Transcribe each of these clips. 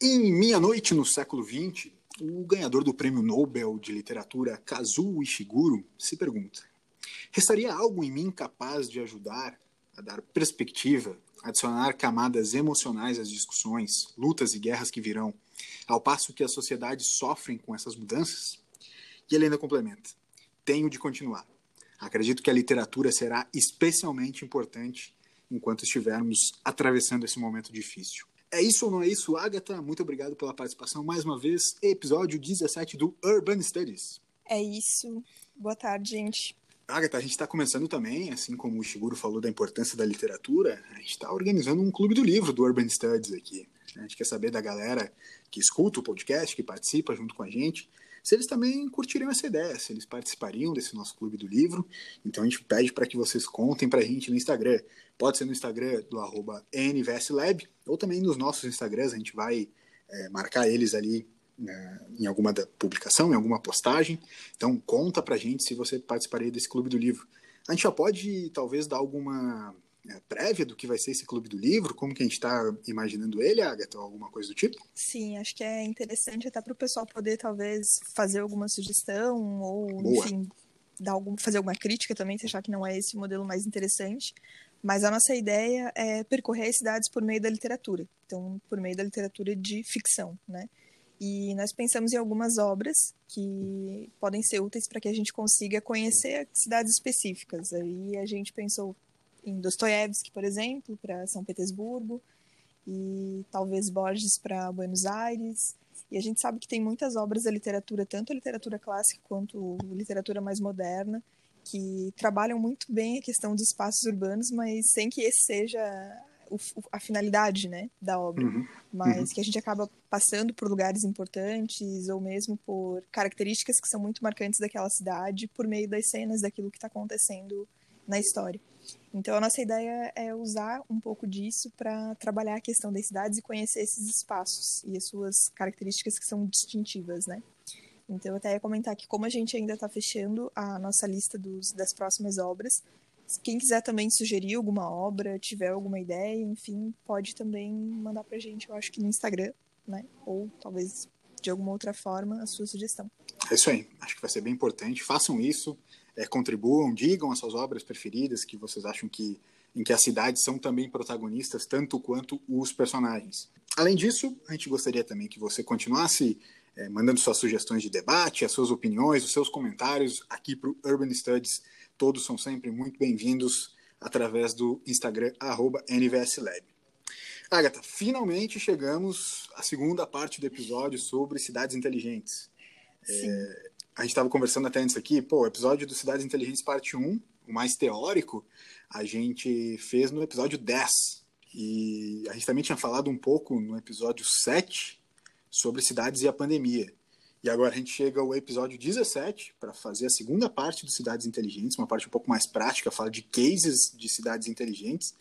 Em Minha Noite no século XX, o ganhador do Prêmio Nobel de Literatura Kazuo Ishiguro se pergunta: restaria algo em mim capaz de ajudar a dar perspectiva, adicionar camadas emocionais às discussões, lutas e guerras que virão, ao passo que as sociedades sofrem com essas mudanças? E ele ainda complementa: tenho de continuar. Acredito que a literatura será especialmente importante enquanto estivermos atravessando esse momento difícil. É isso ou não é isso, Agatha? Muito obrigado pela participação mais uma vez. Episódio 17 do Urban Studies. É isso. Boa tarde, gente. Agatha, a gente está começando também, assim como o Shiguro falou da importância da literatura, a gente está organizando um clube do livro do Urban Studies aqui. A gente quer saber da galera que escuta o podcast, que participa junto com a gente, se eles também curtiriam essa ideia, se eles participariam desse nosso clube do livro. Então a gente pede para que vocês contem para a gente no Instagram. Pode ser no Instagram do arroba NVSLab, ou também nos nossos Instagrams, a gente vai é, marcar eles ali né, em alguma publicação, em alguma postagem. Então conta pra gente se você participaria desse clube do livro. A gente já pode talvez dar alguma prévia do que vai ser esse clube do livro, como que a gente está imaginando ele, Agatha, ou alguma coisa do tipo? Sim, acho que é interessante até para o pessoal poder talvez fazer alguma sugestão ou Boa. enfim dar algum, fazer alguma crítica também, se achar que não é esse o modelo mais interessante. Mas a nossa ideia é percorrer as cidades por meio da literatura, então por meio da literatura de ficção, né? E nós pensamos em algumas obras que podem ser úteis para que a gente consiga conhecer cidades específicas. Aí a gente pensou em Dostoiévski, por exemplo, para São Petersburgo, e talvez Borges para Buenos Aires. E a gente sabe que tem muitas obras da literatura, tanto a literatura clássica quanto a literatura mais moderna, que trabalham muito bem a questão dos espaços urbanos, mas sem que esse seja a finalidade né, da obra, uhum. mas uhum. que a gente acaba passando por lugares importantes ou mesmo por características que são muito marcantes daquela cidade por meio das cenas daquilo que está acontecendo na história. Então a nossa ideia é usar um pouco disso para trabalhar a questão das cidades e conhecer esses espaços e as suas características que são distintivas, né? Então eu até ia comentar que como a gente ainda está fechando a nossa lista dos, das próximas obras, quem quiser também sugerir alguma obra, tiver alguma ideia, enfim, pode também mandar pra gente, eu acho que no Instagram, né? Ou talvez de alguma outra forma a sua sugestão. É isso aí, acho que vai ser bem importante. Façam isso, é, contribuam, digam as suas obras preferidas que vocês acham que em que as cidades são também protagonistas tanto quanto os personagens. Além disso, a gente gostaria também que você continuasse é, mandando suas sugestões de debate, as suas opiniões, os seus comentários aqui para o Urban Studies Todos são sempre muito bem-vindos através do Instagram, NVSLab. Agatha, finalmente chegamos à segunda parte do episódio sobre cidades inteligentes. É, a gente estava conversando até antes aqui, pô, o episódio do Cidades Inteligentes, parte 1, o mais teórico, a gente fez no episódio 10. E a gente também tinha falado um pouco no episódio 7 sobre cidades e a pandemia. E agora a gente chega ao episódio 17 para fazer a segunda parte do Cidades Inteligentes, uma parte um pouco mais prática, fala de cases de cidades inteligentes,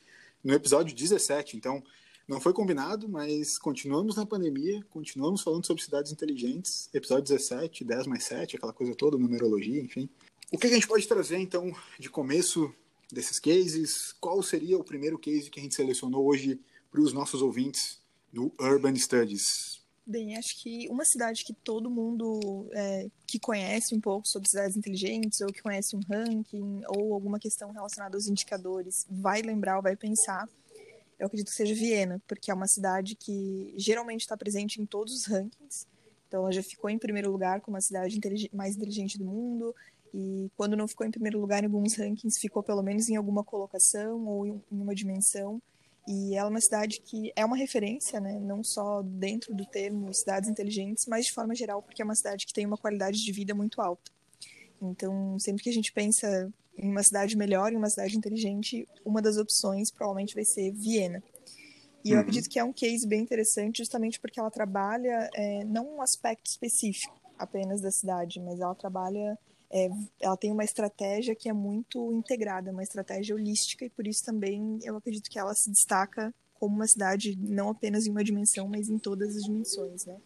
no episódio 17. Então, não foi combinado, mas continuamos na pandemia, continuamos falando sobre cidades inteligentes. Episódio 17, 10 mais 7, aquela coisa toda, numerologia, enfim. O que a gente pode trazer, então, de começo desses cases? Qual seria o primeiro case que a gente selecionou hoje para os nossos ouvintes do Urban Studies? Bem, acho que uma cidade que todo mundo é, que conhece um pouco sobre cidades inteligentes, ou que conhece um ranking, ou alguma questão relacionada aos indicadores, vai lembrar ou vai pensar, eu acredito que seja Viena, porque é uma cidade que geralmente está presente em todos os rankings. Então, ela já ficou em primeiro lugar como a cidade mais inteligente do mundo, e quando não ficou em primeiro lugar em alguns rankings, ficou pelo menos em alguma colocação ou em uma dimensão. E ela é uma cidade que é uma referência, né, não só dentro do termo cidades inteligentes, mas de forma geral, porque é uma cidade que tem uma qualidade de vida muito alta. Então, sempre que a gente pensa em uma cidade melhor, em uma cidade inteligente, uma das opções provavelmente vai ser Viena. E eu uhum. acredito que é um case bem interessante, justamente porque ela trabalha é, não um aspecto específico apenas da cidade, mas ela trabalha é, ela tem uma estratégia que é muito integrada, uma estratégia holística, e por isso também eu acredito que ela se destaca como uma cidade não apenas em uma dimensão, mas em todas as dimensões, né?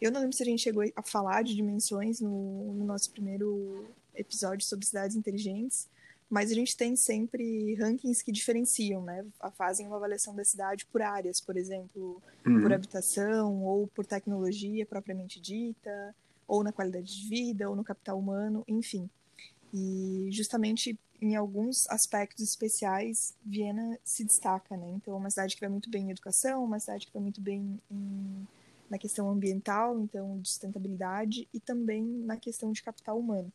Eu não lembro se a gente chegou a falar de dimensões no, no nosso primeiro episódio sobre cidades inteligentes, mas a gente tem sempre rankings que diferenciam, né? Fazem uma avaliação da cidade por áreas, por exemplo, uhum. por habitação ou por tecnologia propriamente dita, ou na qualidade de vida, ou no capital humano, enfim. E justamente em alguns aspectos especiais, Viena se destaca, né? Então, é uma cidade que vai muito bem em educação, uma cidade que vai muito bem em, na questão ambiental, então de sustentabilidade, e também na questão de capital humano.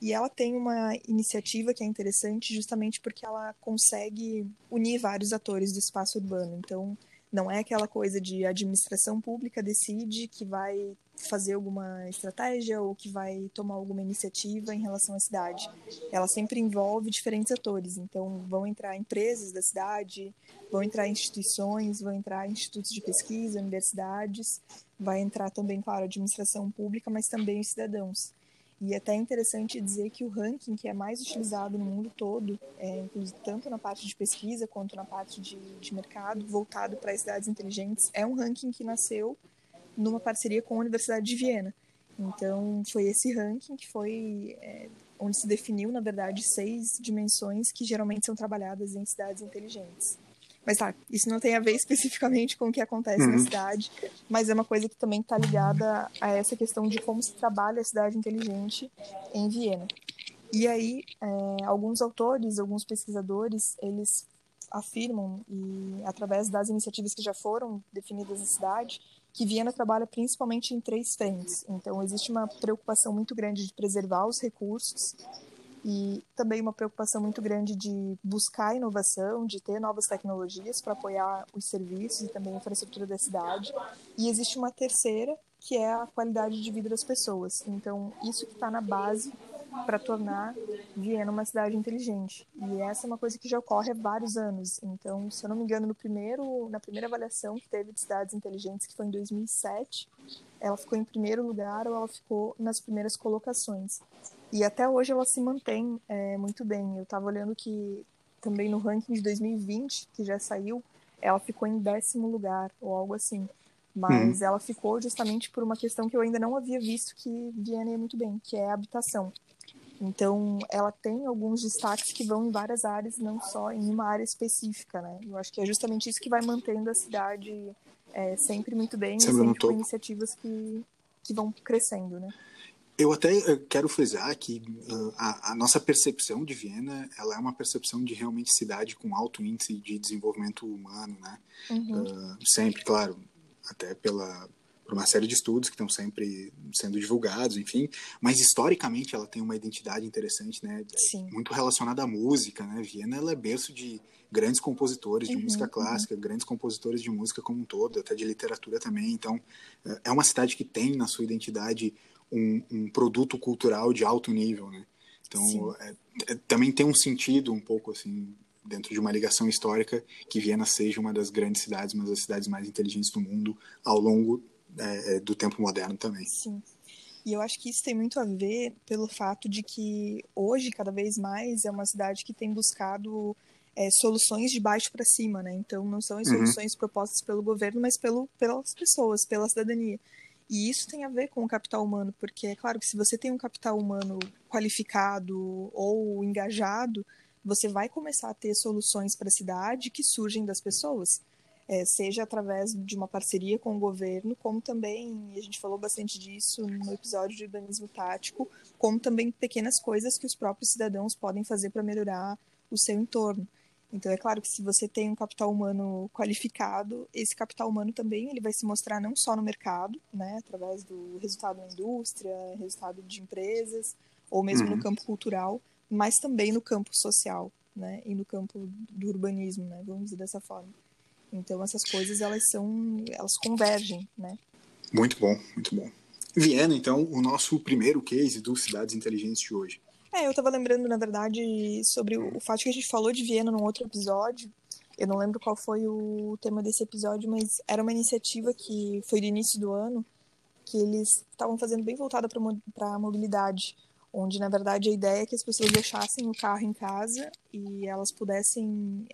E ela tem uma iniciativa que é interessante justamente porque ela consegue unir vários atores do espaço urbano. Então, não é aquela coisa de administração pública decide que vai fazer alguma estratégia ou que vai tomar alguma iniciativa em relação à cidade. Ela sempre envolve diferentes atores. Então, vão entrar empresas da cidade, vão entrar instituições, vão entrar institutos de pesquisa, universidades, vai entrar também, claro, a administração pública, mas também os cidadãos. E é até interessante dizer que o ranking que é mais utilizado no mundo todo, é, tanto na parte de pesquisa quanto na parte de, de mercado, voltado para as cidades inteligentes, é um ranking que nasceu numa parceria com a Universidade de Viena. Então, foi esse ranking que foi é, onde se definiu, na verdade, seis dimensões que geralmente são trabalhadas em cidades inteligentes. Mas tá, isso não tem a ver especificamente com o que acontece uhum. na cidade, mas é uma coisa que também está ligada a essa questão de como se trabalha a cidade inteligente em Viena. E aí, é, alguns autores, alguns pesquisadores, eles afirmam, e através das iniciativas que já foram definidas na cidade, que Viena trabalha principalmente em três frentes. Então, existe uma preocupação muito grande de preservar os recursos e também uma preocupação muito grande de buscar inovação, de ter novas tecnologias para apoiar os serviços e também a infraestrutura da cidade. E existe uma terceira, que é a qualidade de vida das pessoas. Então, isso que está na base para tornar Viena uma cidade inteligente. E essa é uma coisa que já ocorre há vários anos. Então, se eu não me engano, no primeiro, na primeira avaliação que teve de cidades inteligentes, que foi em 2007, ela ficou em primeiro lugar ou ela ficou nas primeiras colocações. E até hoje ela se mantém é, muito bem. Eu estava olhando que também no ranking de 2020, que já saiu, ela ficou em décimo lugar, ou algo assim. Mas uhum. ela ficou justamente por uma questão que eu ainda não havia visto que Viena é muito bem, que é a habitação. Então, ela tem alguns destaques que vão em várias áreas, não só em uma área específica, né? Eu acho que é justamente isso que vai mantendo a cidade é, sempre muito bem, sempre, sempre com iniciativas que, que vão crescendo, né? Eu até quero frisar que uh, a, a, nossa percepção de Viena, ela é uma percepção de realmente cidade com alto índice de desenvolvimento humano, né? Uhum. Uh, sempre, claro, até pela por uma série de estudos que estão sempre sendo divulgados, enfim. Mas historicamente ela tem uma identidade interessante, né? Sim. Muito relacionada à música, né? Viena ela é berço de grandes compositores de uhum, música uhum. clássica, uhum. grandes compositores de música como um todo, até de literatura também. Então, é, é uma cidade que tem na sua identidade um, um produto cultural de alto nível, né? Então, é, é, também tem um sentido um pouco assim dentro de uma ligação histórica que Viena seja uma das grandes cidades, uma das cidades mais inteligentes do mundo ao longo é, é, do tempo moderno também. Sim. E eu acho que isso tem muito a ver pelo fato de que hoje, cada vez mais, é uma cidade que tem buscado é, soluções de baixo para cima, né? Então, não são as uhum. soluções propostas pelo governo, mas pelo, pelas pessoas, pela cidadania. E isso tem a ver com o capital humano, porque é claro que se você tem um capital humano qualificado ou engajado, você vai começar a ter soluções para a cidade que surgem das pessoas. É, seja através de uma parceria com o governo, como também, e a gente falou bastante disso no episódio de urbanismo tático, como também pequenas coisas que os próprios cidadãos podem fazer para melhorar o seu entorno. Então, é claro que se você tem um capital humano qualificado, esse capital humano também ele vai se mostrar não só no mercado, né, através do resultado na indústria, resultado de empresas, ou mesmo uhum. no campo cultural, mas também no campo social, né, e no campo do urbanismo, né, vamos dizer dessa forma. Então, essas coisas, elas são, elas convergem, né. Muito bom, muito bom. Viena, então, o nosso primeiro case do Cidades Inteligentes de hoje. É, eu tava lembrando, na verdade, sobre o fato que a gente falou de Viena num outro episódio. Eu não lembro qual foi o tema desse episódio, mas era uma iniciativa que foi do início do ano, que eles estavam fazendo bem voltada para a mobilidade, onde, na verdade, a ideia é que as pessoas deixassem o carro em casa e elas pudessem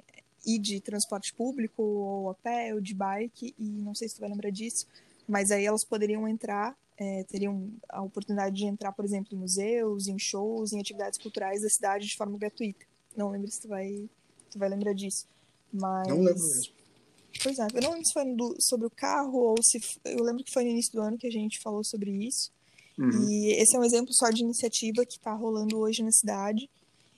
ir de transporte público, ou a pé, ou de bike, e não sei se tu vai lembrar disso, mas aí elas poderiam entrar é, teriam a oportunidade de entrar, por exemplo, em museus, em shows, em atividades culturais da cidade de forma gratuita. Não lembro se tu vai, tu vai lembrar disso. Mas... Não lembro mesmo. Pois é, eu não lembro se foi do, sobre o carro ou se. Eu lembro que foi no início do ano que a gente falou sobre isso. Uhum. E esse é um exemplo só de iniciativa que está rolando hoje na cidade,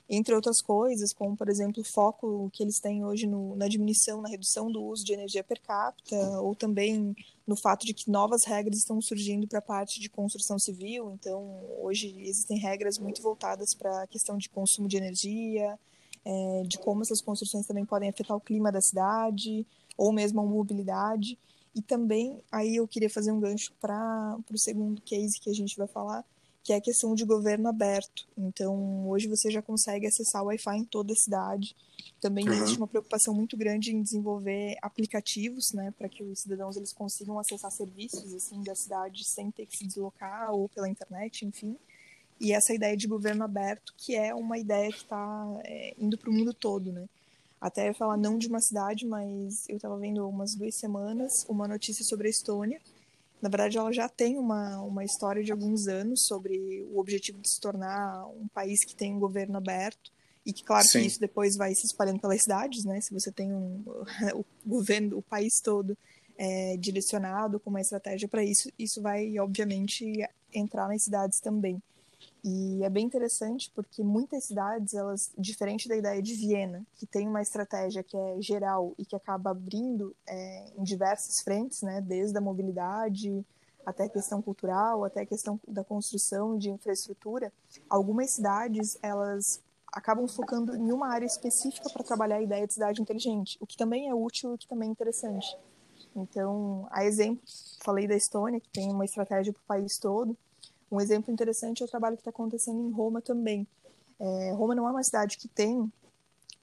entre outras coisas, como, por exemplo, o foco que eles têm hoje no, na diminuição, na redução do uso de energia per capita, ou também no fato de que novas regras estão surgindo para a parte de construção civil. Então, hoje existem regras muito voltadas para a questão de consumo de energia, é, de como essas construções também podem afetar o clima da cidade, ou mesmo a mobilidade. E também, aí eu queria fazer um gancho para o segundo case que a gente vai falar, que é a questão de governo aberto. Então, hoje você já consegue acessar o Wi-Fi em toda a cidade. Também uhum. existe uma preocupação muito grande em desenvolver aplicativos, né, para que os cidadãos eles consigam acessar serviços assim da cidade sem ter que se deslocar ou pela internet, enfim. E essa ideia de governo aberto, que é uma ideia que está é, indo para o mundo todo, né? até falar não de uma cidade, mas eu estava vendo umas duas semanas uma notícia sobre a Estônia. Na verdade, ela já tem uma, uma história de alguns anos sobre o objetivo de se tornar um país que tem um governo aberto e que, claro, Sim. que isso depois vai se espalhando pelas cidades, né? Se você tem um, o governo, o país todo é, direcionado com uma estratégia para isso, isso vai, obviamente, entrar nas cidades também. E é bem interessante porque muitas cidades, elas, diferente da ideia de Viena, que tem uma estratégia que é geral e que acaba abrindo é, em diversas frentes, né, desde a mobilidade até a questão cultural, até a questão da construção de infraestrutura, algumas cidades, elas acabam focando em uma área específica para trabalhar a ideia de cidade inteligente, o que também é útil e que também é interessante. Então, a exemplo, falei da Estônia, que tem uma estratégia para o país todo, um exemplo interessante é o trabalho que está acontecendo em Roma também. É, Roma não é uma cidade que tem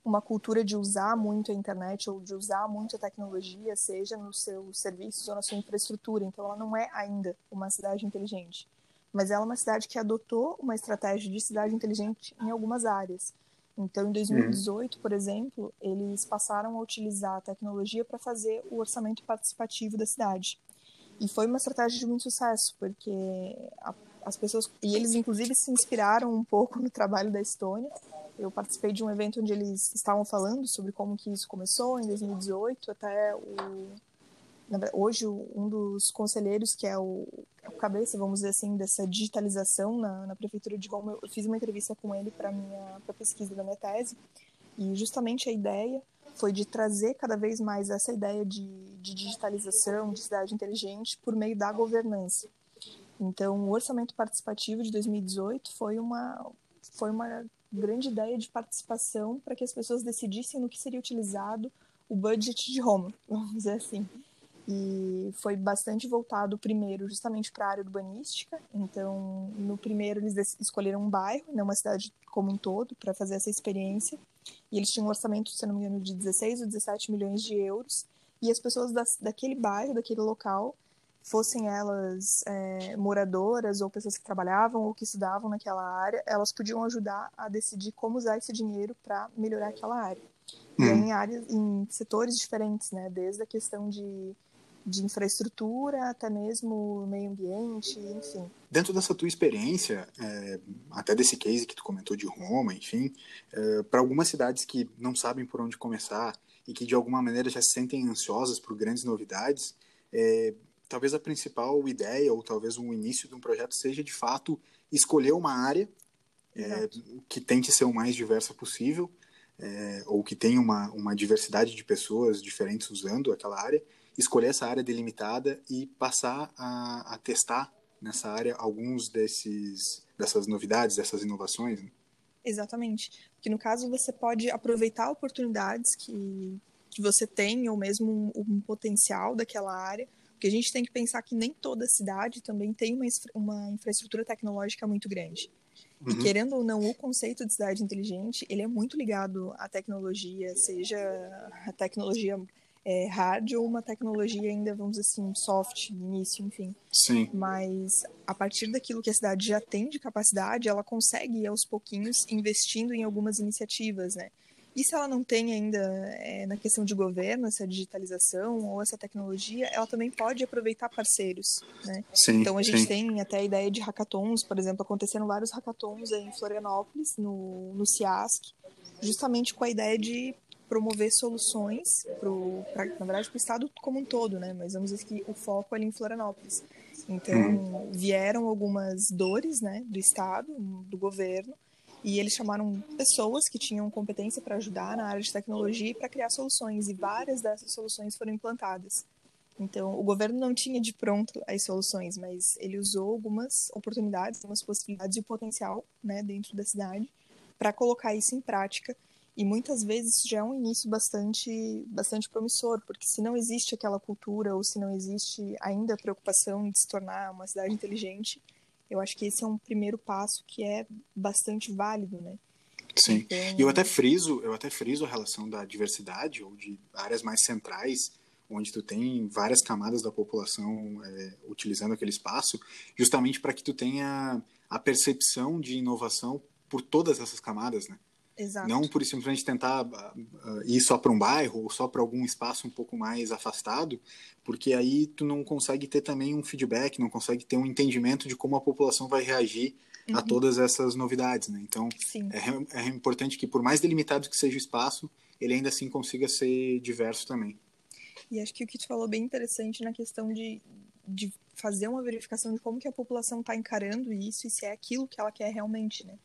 uma cultura de usar muito a internet ou de usar muito a tecnologia, seja nos seus serviços ou na sua infraestrutura. Então, ela não é ainda uma cidade inteligente. Mas ela é uma cidade que adotou uma estratégia de cidade inteligente em algumas áreas. Então, em 2018, por exemplo, eles passaram a utilizar a tecnologia para fazer o orçamento participativo da cidade. E foi uma estratégia de muito sucesso, porque a as pessoas e eles inclusive se inspiraram um pouco no trabalho da Estônia. Eu participei de um evento onde eles estavam falando sobre como que isso começou em 2018 até o hoje um dos conselheiros que é o, é o cabeça, vamos dizer assim, dessa digitalização na, na prefeitura de Roma, eu fiz uma entrevista com ele para minha pra pesquisa da minha tese e justamente a ideia foi de trazer cada vez mais essa ideia de, de digitalização, de cidade inteligente por meio da governança. Então, o orçamento participativo de 2018 foi uma, foi uma grande ideia de participação para que as pessoas decidissem no que seria utilizado o budget de Roma, vamos dizer assim. E foi bastante voltado primeiro justamente para a área urbanística. Então, no primeiro eles escolheram um bairro, não uma cidade como um todo, para fazer essa experiência. E eles tinham um orçamento, se não me engano, de 16 ou 17 milhões de euros. E as pessoas daquele bairro, daquele local, fossem elas é, moradoras ou pessoas que trabalhavam ou que estudavam naquela área, elas podiam ajudar a decidir como usar esse dinheiro para melhorar aquela área. Hum. Em áreas, em setores diferentes, né? Desde a questão de, de infraestrutura até mesmo meio ambiente, enfim. Dentro dessa tua experiência, é, até desse case que tu comentou de Roma, enfim, é, para algumas cidades que não sabem por onde começar e que de alguma maneira já se sentem ansiosas por grandes novidades, é, talvez a principal ideia ou talvez o início de um projeto seja de fato escolher uma área é, que tente ser o mais diversa possível é, ou que tenha uma, uma diversidade de pessoas diferentes usando aquela área, escolher essa área delimitada e passar a, a testar nessa área alguns desses dessas novidades, dessas inovações. Né? Exatamente. Porque no caso você pode aproveitar oportunidades que, que você tem ou mesmo um, um potencial daquela área porque a gente tem que pensar que nem toda cidade também tem uma, uma infraestrutura tecnológica muito grande. Uhum. E querendo ou não, o conceito de cidade inteligente, ele é muito ligado à tecnologia, seja a tecnologia é, hard ou uma tecnologia ainda, vamos dizer assim, soft, início, enfim. Sim. Mas a partir daquilo que a cidade já tem de capacidade, ela consegue ir aos pouquinhos investindo em algumas iniciativas, né? E se ela não tem ainda é, na questão de governo essa digitalização ou essa tecnologia, ela também pode aproveitar parceiros, né? Sim, então a gente sim. tem até a ideia de hackathons, por exemplo, acontecendo vários hackathons em Florianópolis, no, no CIASC, justamente com a ideia de promover soluções para, na verdade, para o estado como um todo, né? Mas vamos dizer que o foco é ali em Florianópolis. Então, hum. vieram algumas dores, né, do estado, do governo, e eles chamaram pessoas que tinham competência para ajudar na área de tecnologia para criar soluções, e várias dessas soluções foram implantadas. Então, o governo não tinha de pronto as soluções, mas ele usou algumas oportunidades, algumas possibilidades e potencial né, dentro da cidade para colocar isso em prática. E muitas vezes já é um início bastante, bastante promissor, porque se não existe aquela cultura ou se não existe ainda a preocupação de se tornar uma cidade inteligente, eu acho que esse é um primeiro passo que é bastante válido, né? Sim. Então... E eu até friso, eu até friso a relação da diversidade ou de áreas mais centrais, onde tu tem várias camadas da população é, utilizando aquele espaço, justamente para que tu tenha a percepção de inovação por todas essas camadas, né? Exato. Não por simplesmente tentar uh, ir só para um bairro ou só para algum espaço um pouco mais afastado, porque aí tu não consegue ter também um feedback, não consegue ter um entendimento de como a população vai reagir uhum. a todas essas novidades, né? Então, é, é importante que por mais delimitado que seja o espaço, ele ainda assim consiga ser diverso também. E acho que o que tu falou bem interessante na questão de, de fazer uma verificação de como que a população está encarando isso e se é aquilo que ela quer realmente, né?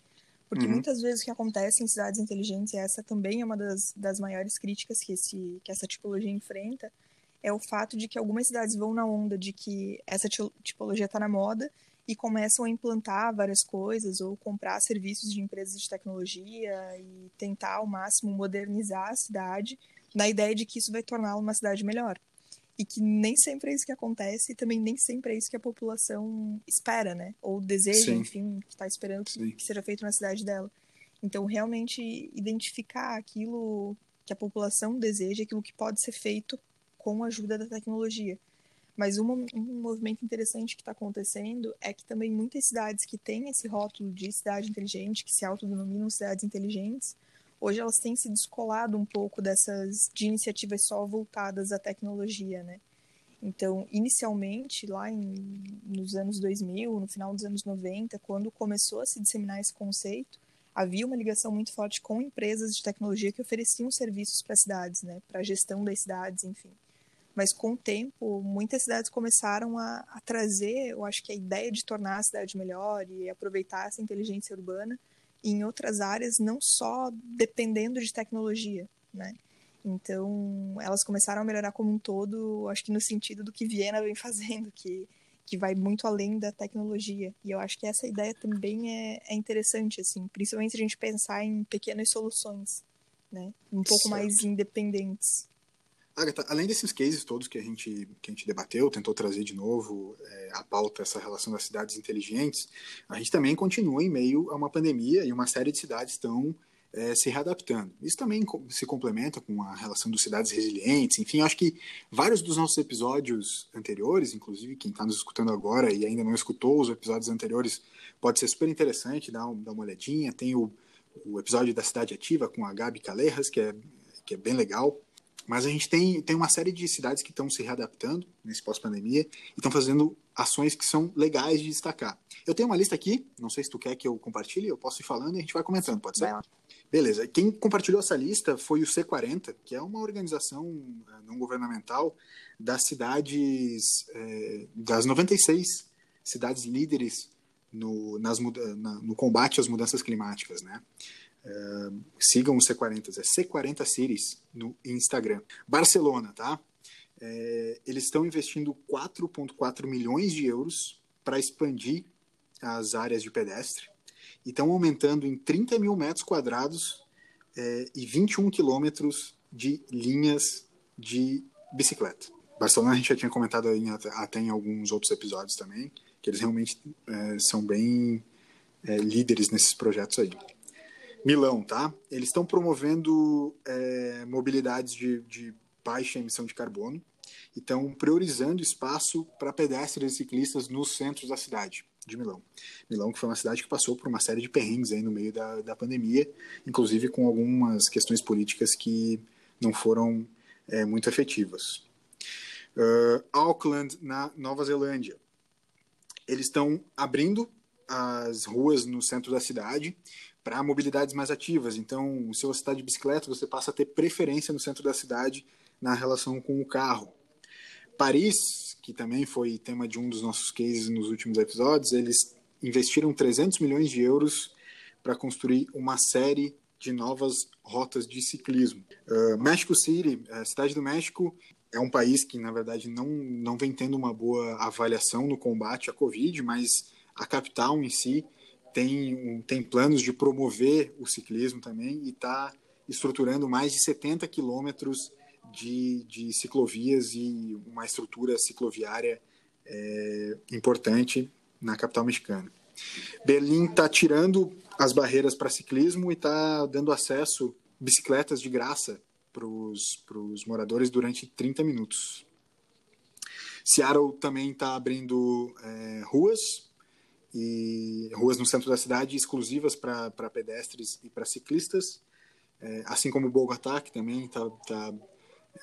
Porque uhum. muitas vezes o que acontece em cidades inteligentes, e essa também é uma das, das maiores críticas que, esse, que essa tipologia enfrenta, é o fato de que algumas cidades vão na onda de que essa tipologia está na moda e começam a implantar várias coisas ou comprar serviços de empresas de tecnologia e tentar ao máximo modernizar a cidade na ideia de que isso vai torná-la uma cidade melhor e que nem sempre é isso que acontece e também nem sempre é isso que a população espera, né? Ou deseja, Sim. enfim, que está esperando que, que, seja feito na cidade dela. Então, realmente identificar aquilo que a população deseja, aquilo que pode ser feito com a ajuda da tecnologia. Mas um, um movimento interessante que está acontecendo é que também muitas cidades que têm esse rótulo de cidade inteligente, que se autodenominam cidades inteligentes, hoje elas têm se descolado um pouco dessas de iniciativas só voltadas à tecnologia, né? Então, inicialmente, lá em, nos anos 2000, no final dos anos 90, quando começou a se disseminar esse conceito, havia uma ligação muito forte com empresas de tecnologia que ofereciam serviços para cidades, né, para a gestão das cidades, enfim. Mas com o tempo, muitas cidades começaram a, a trazer, eu acho que a ideia de tornar a cidade melhor e aproveitar essa inteligência urbana em outras áreas, não só dependendo de tecnologia, né? Então, elas começaram a melhorar como um todo, acho que no sentido do que Viena vem fazendo, que, que vai muito além da tecnologia. E eu acho que essa ideia também é, é interessante, assim, principalmente se a gente pensar em pequenas soluções, né? Um pouco certo. mais independentes. Agatha, além desses cases todos que a gente, que a gente debateu, tentou trazer de novo é, a pauta essa relação das cidades inteligentes, a gente também continua em meio a uma pandemia e uma série de cidades estão é, se readaptando. Isso também se complementa com a relação das cidades resilientes. Enfim, acho que vários dos nossos episódios anteriores, inclusive quem está nos escutando agora e ainda não escutou os episódios anteriores, pode ser super interessante dar, dar uma olhadinha. Tem o, o episódio da Cidade Ativa com a Gabi Calerras, que é, que é bem legal. Mas a gente tem, tem uma série de cidades que estão se readaptando nesse pós-pandemia e estão fazendo ações que são legais de destacar. Eu tenho uma lista aqui, não sei se tu quer que eu compartilhe, eu posso ir falando e a gente vai comentando, pode ser? Beleza. Quem compartilhou essa lista foi o C40, que é uma organização eh, não governamental das cidades, é, das 96 cidades líderes no, nas, na, no combate às mudanças climáticas, né? Uh, sigam o C40, é C40 Cities no Instagram. Barcelona, tá? É, eles estão investindo 4,4 milhões de euros para expandir as áreas de pedestre e estão aumentando em 30 mil metros quadrados é, e 21 quilômetros de linhas de bicicleta. Barcelona a gente já tinha comentado até em alguns outros episódios também, que eles realmente é, são bem é, líderes nesses projetos aí. Milão, tá? Eles estão promovendo é, mobilidades de, de baixa emissão de carbono e estão priorizando espaço para pedestres e ciclistas nos centros da cidade de Milão. Milão que foi uma cidade que passou por uma série de perrengues aí no meio da, da pandemia, inclusive com algumas questões políticas que não foram é, muito efetivas. Uh, Auckland, na Nova Zelândia. Eles estão abrindo as ruas no centro da cidade para mobilidades mais ativas. Então, se você está de bicicleta, você passa a ter preferência no centro da cidade na relação com o carro. Paris, que também foi tema de um dos nossos cases nos últimos episódios, eles investiram 300 milhões de euros para construir uma série de novas rotas de ciclismo. Uh, México City, a cidade do México, é um país que, na verdade, não, não vem tendo uma boa avaliação no combate à Covid, mas a capital em si tem, tem planos de promover o ciclismo também e está estruturando mais de 70 quilômetros de, de ciclovias e uma estrutura cicloviária é, importante na capital mexicana. Berlim está tirando as barreiras para ciclismo e está dando acesso bicicletas de graça para os moradores durante 30 minutos. Seattle também está abrindo é, ruas e ruas no centro da cidade exclusivas para pedestres e para ciclistas, é, assim como Bogotá, que também tá, tá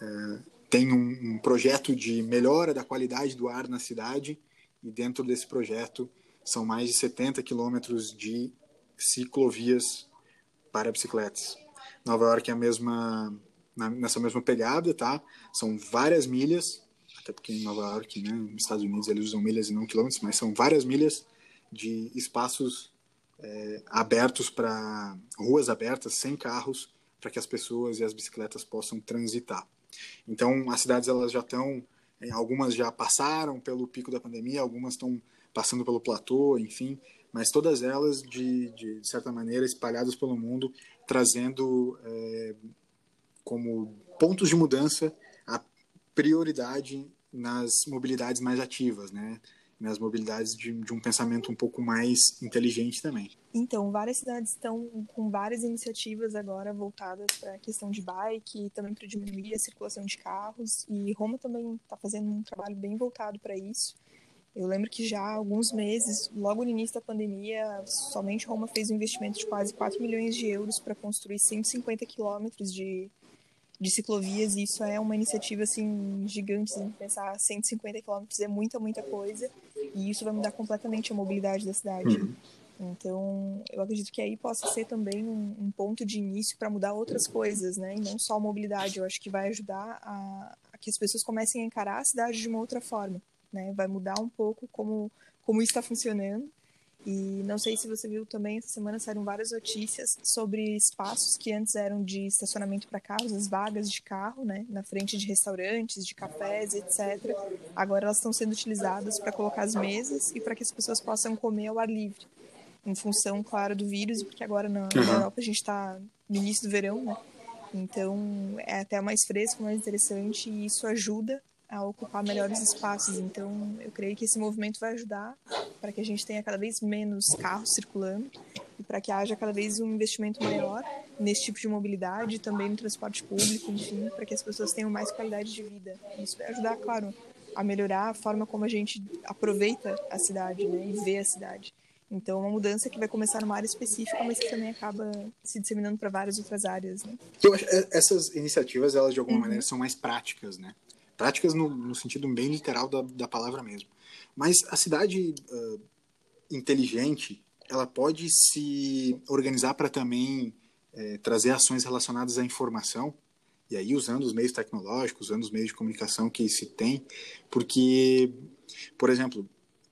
é, tem um, um, projeto de melhora da qualidade do ar na cidade e dentro desse projeto são mais de 70 quilômetros de ciclovias para bicicletas. Nova York é a mesma nessa mesma pegada, tá? São várias milhas, até porque em Nova York, né, nos Estados Unidos eles usam milhas e não quilômetros, mas são várias milhas de espaços é, abertos para ruas abertas, sem carros, para que as pessoas e as bicicletas possam transitar. Então, as cidades elas já estão, é, algumas já passaram pelo pico da pandemia, algumas estão passando pelo platô, enfim, mas todas elas, de, de certa maneira, espalhadas pelo mundo, trazendo é, como pontos de mudança a prioridade nas mobilidades mais ativas, né? Nas mobilidades de, de, um pensamento um pouco mais inteligente também. Então, várias cidades estão com várias iniciativas agora voltadas para a questão de bike, também para diminuir a circulação de carros, e Roma também está fazendo um trabalho bem voltado para isso. Eu lembro que já há alguns meses, logo no início da pandemia, somente Roma fez um investimento de quase 4 milhões de euros para construir 150 quilômetros de de ciclovias, e isso é uma iniciativa assim gigante, assim, pensar 150 quilômetros é muita, muita coisa, e isso vai mudar completamente a mobilidade da cidade. Uhum. Então, eu acredito que aí possa ser também um, um ponto de início para mudar outras coisas, né? E não só a mobilidade. Eu acho que vai ajudar a, a, que as pessoas comecem a encarar a cidade de uma outra forma, né? Vai mudar um pouco como, como isso está funcionando e não sei se você viu também, essa semana saíram várias notícias sobre espaços que antes eram de estacionamento para carros, as vagas de carro, né, na frente de restaurantes, de cafés, etc. Agora elas estão sendo utilizadas para colocar as mesas e para que as pessoas possam comer ao ar livre. Em função, claro, do vírus, porque agora na, na Europa a gente está no início do verão, né? Então é até mais fresco, mais interessante e isso ajuda a ocupar melhores espaços. Então, eu creio que esse movimento vai ajudar para que a gente tenha cada vez menos carros circulando e para que haja cada vez um investimento maior nesse tipo de mobilidade, também no transporte público, enfim, para que as pessoas tenham mais qualidade de vida. Isso vai ajudar, claro, a melhorar a forma como a gente aproveita a cidade né, e vê a cidade. Então, é uma mudança que vai começar numa área específica, mas que também acaba se disseminando para várias outras áreas. Né? Eu acho essas iniciativas, elas de alguma uhum. maneira são mais práticas, né? Práticas no, no sentido bem literal da, da palavra mesmo. Mas a cidade uh, inteligente, ela pode se organizar para também é, trazer ações relacionadas à informação, e aí usando os meios tecnológicos, usando os meios de comunicação que se tem, porque, por exemplo,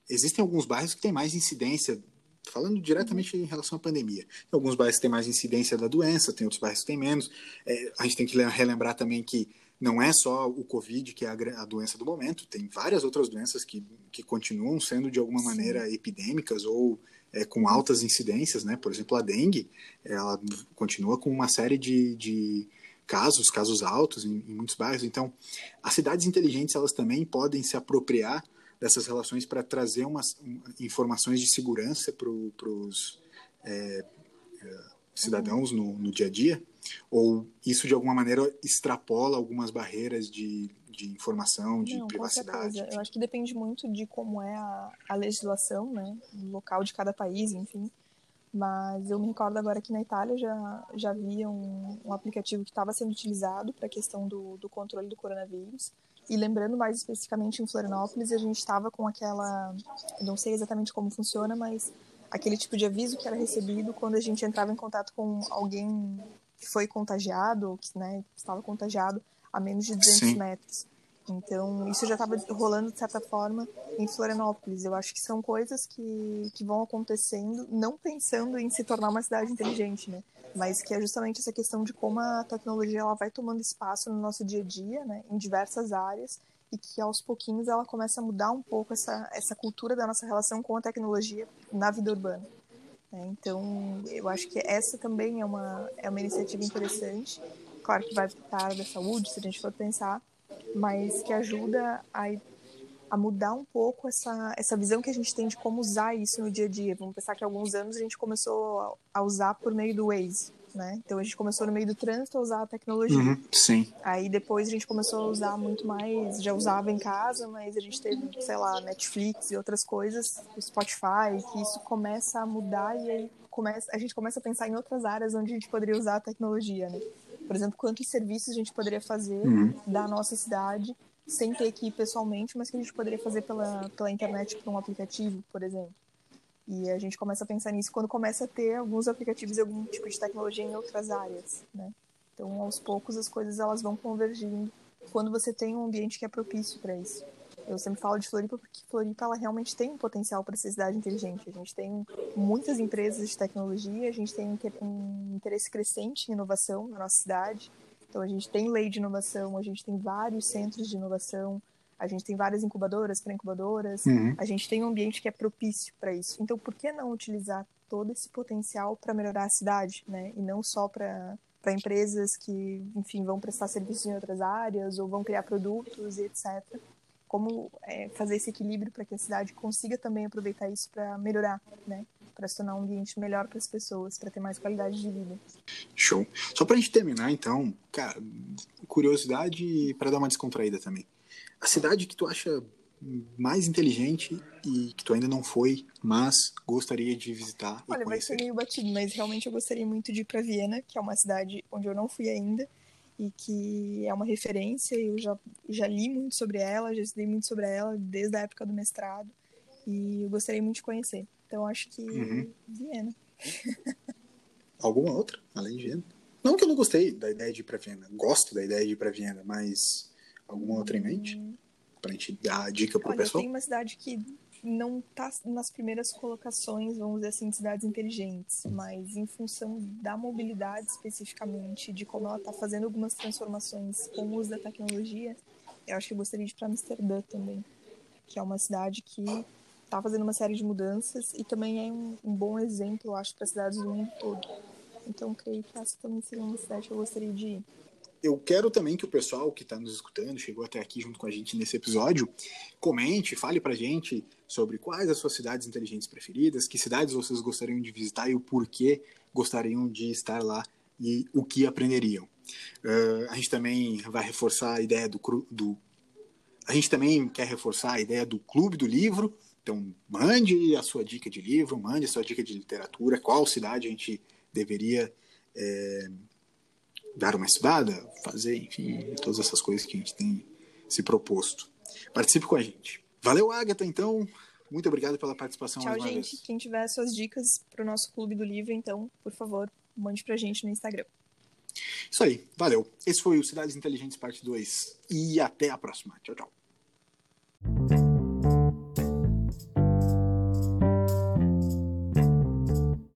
existem alguns bairros que têm mais incidência, falando diretamente em relação à pandemia. Tem alguns bairros que têm mais incidência da doença, tem outros bairros que têm menos. É, a gente tem que relembrar também que não é só o Covid que é a, doença do momento, tem várias outras doenças que, que continuam sendo de alguma maneira epidêmicas ou é, com altas incidências, né? Por exemplo, a dengue, ela continua com uma série de, de casos, casos altos em, em muitos bairros. Então, as cidades inteligentes elas também podem se apropriar dessas relações para trazer umas um, informações de segurança para os é, é, cidadãos no, no dia a dia ou isso de alguma maneira extrapola algumas barreiras de, de informação, de Não, privacidade? Eu acho que depende muito de como é a, a legislação, né, do local de cada país, enfim. Mas eu me recordo agora que na Itália já, já havia um, um aplicativo que estava sendo utilizado para a questão do, do controle do coronavírus. E lembrando mais especificamente em Florianópolis, a gente estava com aquela. Eu não sei exatamente como funciona, mas aquele tipo de aviso que era recebido quando a gente entrava em contato com alguém que foi contagiado, ou que né, estava contagiado a menos de 200 Sim. metros. Então, isso já estava rolando, de certa forma, em Florianópolis. Eu acho que são coisas que, que vão acontecendo, não pensando em se tornar uma cidade inteligente, né? Mas que é justamente essa questão de como a tecnologia ela vai tomando espaço no nosso dia a dia, né? Em diversas áreas, e que aos pouquinhos ela começa a mudar um pouco essa, essa cultura da nossa relação com a tecnologia na vida urbana. Né? Então, eu acho que essa também é uma, é uma iniciativa interessante. Claro que vai para da saúde, se a gente for pensar, mas que ajuda a, a mudar um pouco essa, essa visão que a gente tem de como usar isso no dia a dia. Vamos pensar que há alguns anos a gente começou a usar por meio do Waze, né? Então a gente começou no meio do trânsito a usar a tecnologia. Uhum, sim. Aí depois a gente começou a usar muito mais, já usava em casa, mas a gente teve, sei lá, Netflix e outras coisas, o Spotify, que isso começa a mudar e aí começa, a gente começa a pensar em outras áreas onde a gente poderia usar a tecnologia, né? Por exemplo, quantos serviços a gente poderia fazer uhum. da nossa cidade sem ter que ir pessoalmente, mas que a gente poderia fazer pela, pela internet por um aplicativo, por exemplo. E a gente começa a pensar nisso quando começa a ter alguns aplicativos e algum tipo de tecnologia em outras áreas, né? Então, aos poucos, as coisas elas vão convergindo quando você tem um ambiente que é propício para isso. Eu sempre falo de Floripa porque Floripa ela realmente tem um potencial para ser cidade inteligente. A gente tem muitas empresas de tecnologia, a gente tem um interesse crescente em inovação na nossa cidade. Então a gente tem lei de inovação, a gente tem vários centros de inovação, a gente tem várias incubadoras, pré-incubadoras, uhum. a gente tem um ambiente que é propício para isso. Então por que não utilizar todo esse potencial para melhorar a cidade, né? E não só para para empresas que, enfim, vão prestar serviços em outras áreas ou vão criar produtos e etc como é, fazer esse equilíbrio para que a cidade consiga também aproveitar isso para melhorar, né? Para se tornar um ambiente melhor para as pessoas, para ter mais qualidade de vida. Show. Só para a gente terminar, então, cara, curiosidade para dar uma descontraída também. A cidade que tu acha mais inteligente e que tu ainda não foi, mas gostaria de visitar. Olha, vai ser meio batido, mas realmente eu gostaria muito de ir para Viena, que é uma cidade onde eu não fui ainda e que é uma referência. Eu já, já li muito sobre ela, já estudei muito sobre ela desde a época do mestrado e eu gostaria muito de conhecer. Então acho que uhum. Viena. Alguma outra além de Viena? Não que eu não gostei da ideia de ir para Viena, gosto da ideia de ir para Viena, mas alguma outra em mente? Hum. Para a gente dar a dica para o pessoal? Tem uma cidade que não está nas primeiras colocações, vamos dizer assim, de cidades inteligentes, mas em função da mobilidade especificamente, de como ela está fazendo algumas transformações com o uso da tecnologia, eu acho que eu gostaria de ir para Amsterdã também, que é uma cidade que está fazendo uma série de mudanças e também é um, um bom exemplo, eu acho, para cidades do mundo todo. Então, creio que essa também seria uma cidade que eu gostaria de ir eu quero também que o pessoal que está nos escutando, chegou até aqui junto com a gente nesse episódio, comente, fale para gente sobre quais as suas cidades inteligentes preferidas, que cidades vocês gostariam de visitar e o porquê gostariam de estar lá e o que aprenderiam. Uh, a gente também vai reforçar a ideia do, do. A gente também quer reforçar a ideia do Clube do Livro. Então, mande a sua dica de livro, mande a sua dica de literatura, qual cidade a gente deveria. É, dar uma estudada, fazer, enfim, todas essas coisas que a gente tem se proposto. Participe com a gente. Valeu, Agatha, então. Muito obrigado pela participação. Tchau, gente. Vez. Quem tiver suas dicas para o nosso Clube do Livro, então, por favor, mande para a gente no Instagram. Isso aí, valeu. Esse foi o Cidades Inteligentes Parte 2 e até a próxima. Tchau, tchau.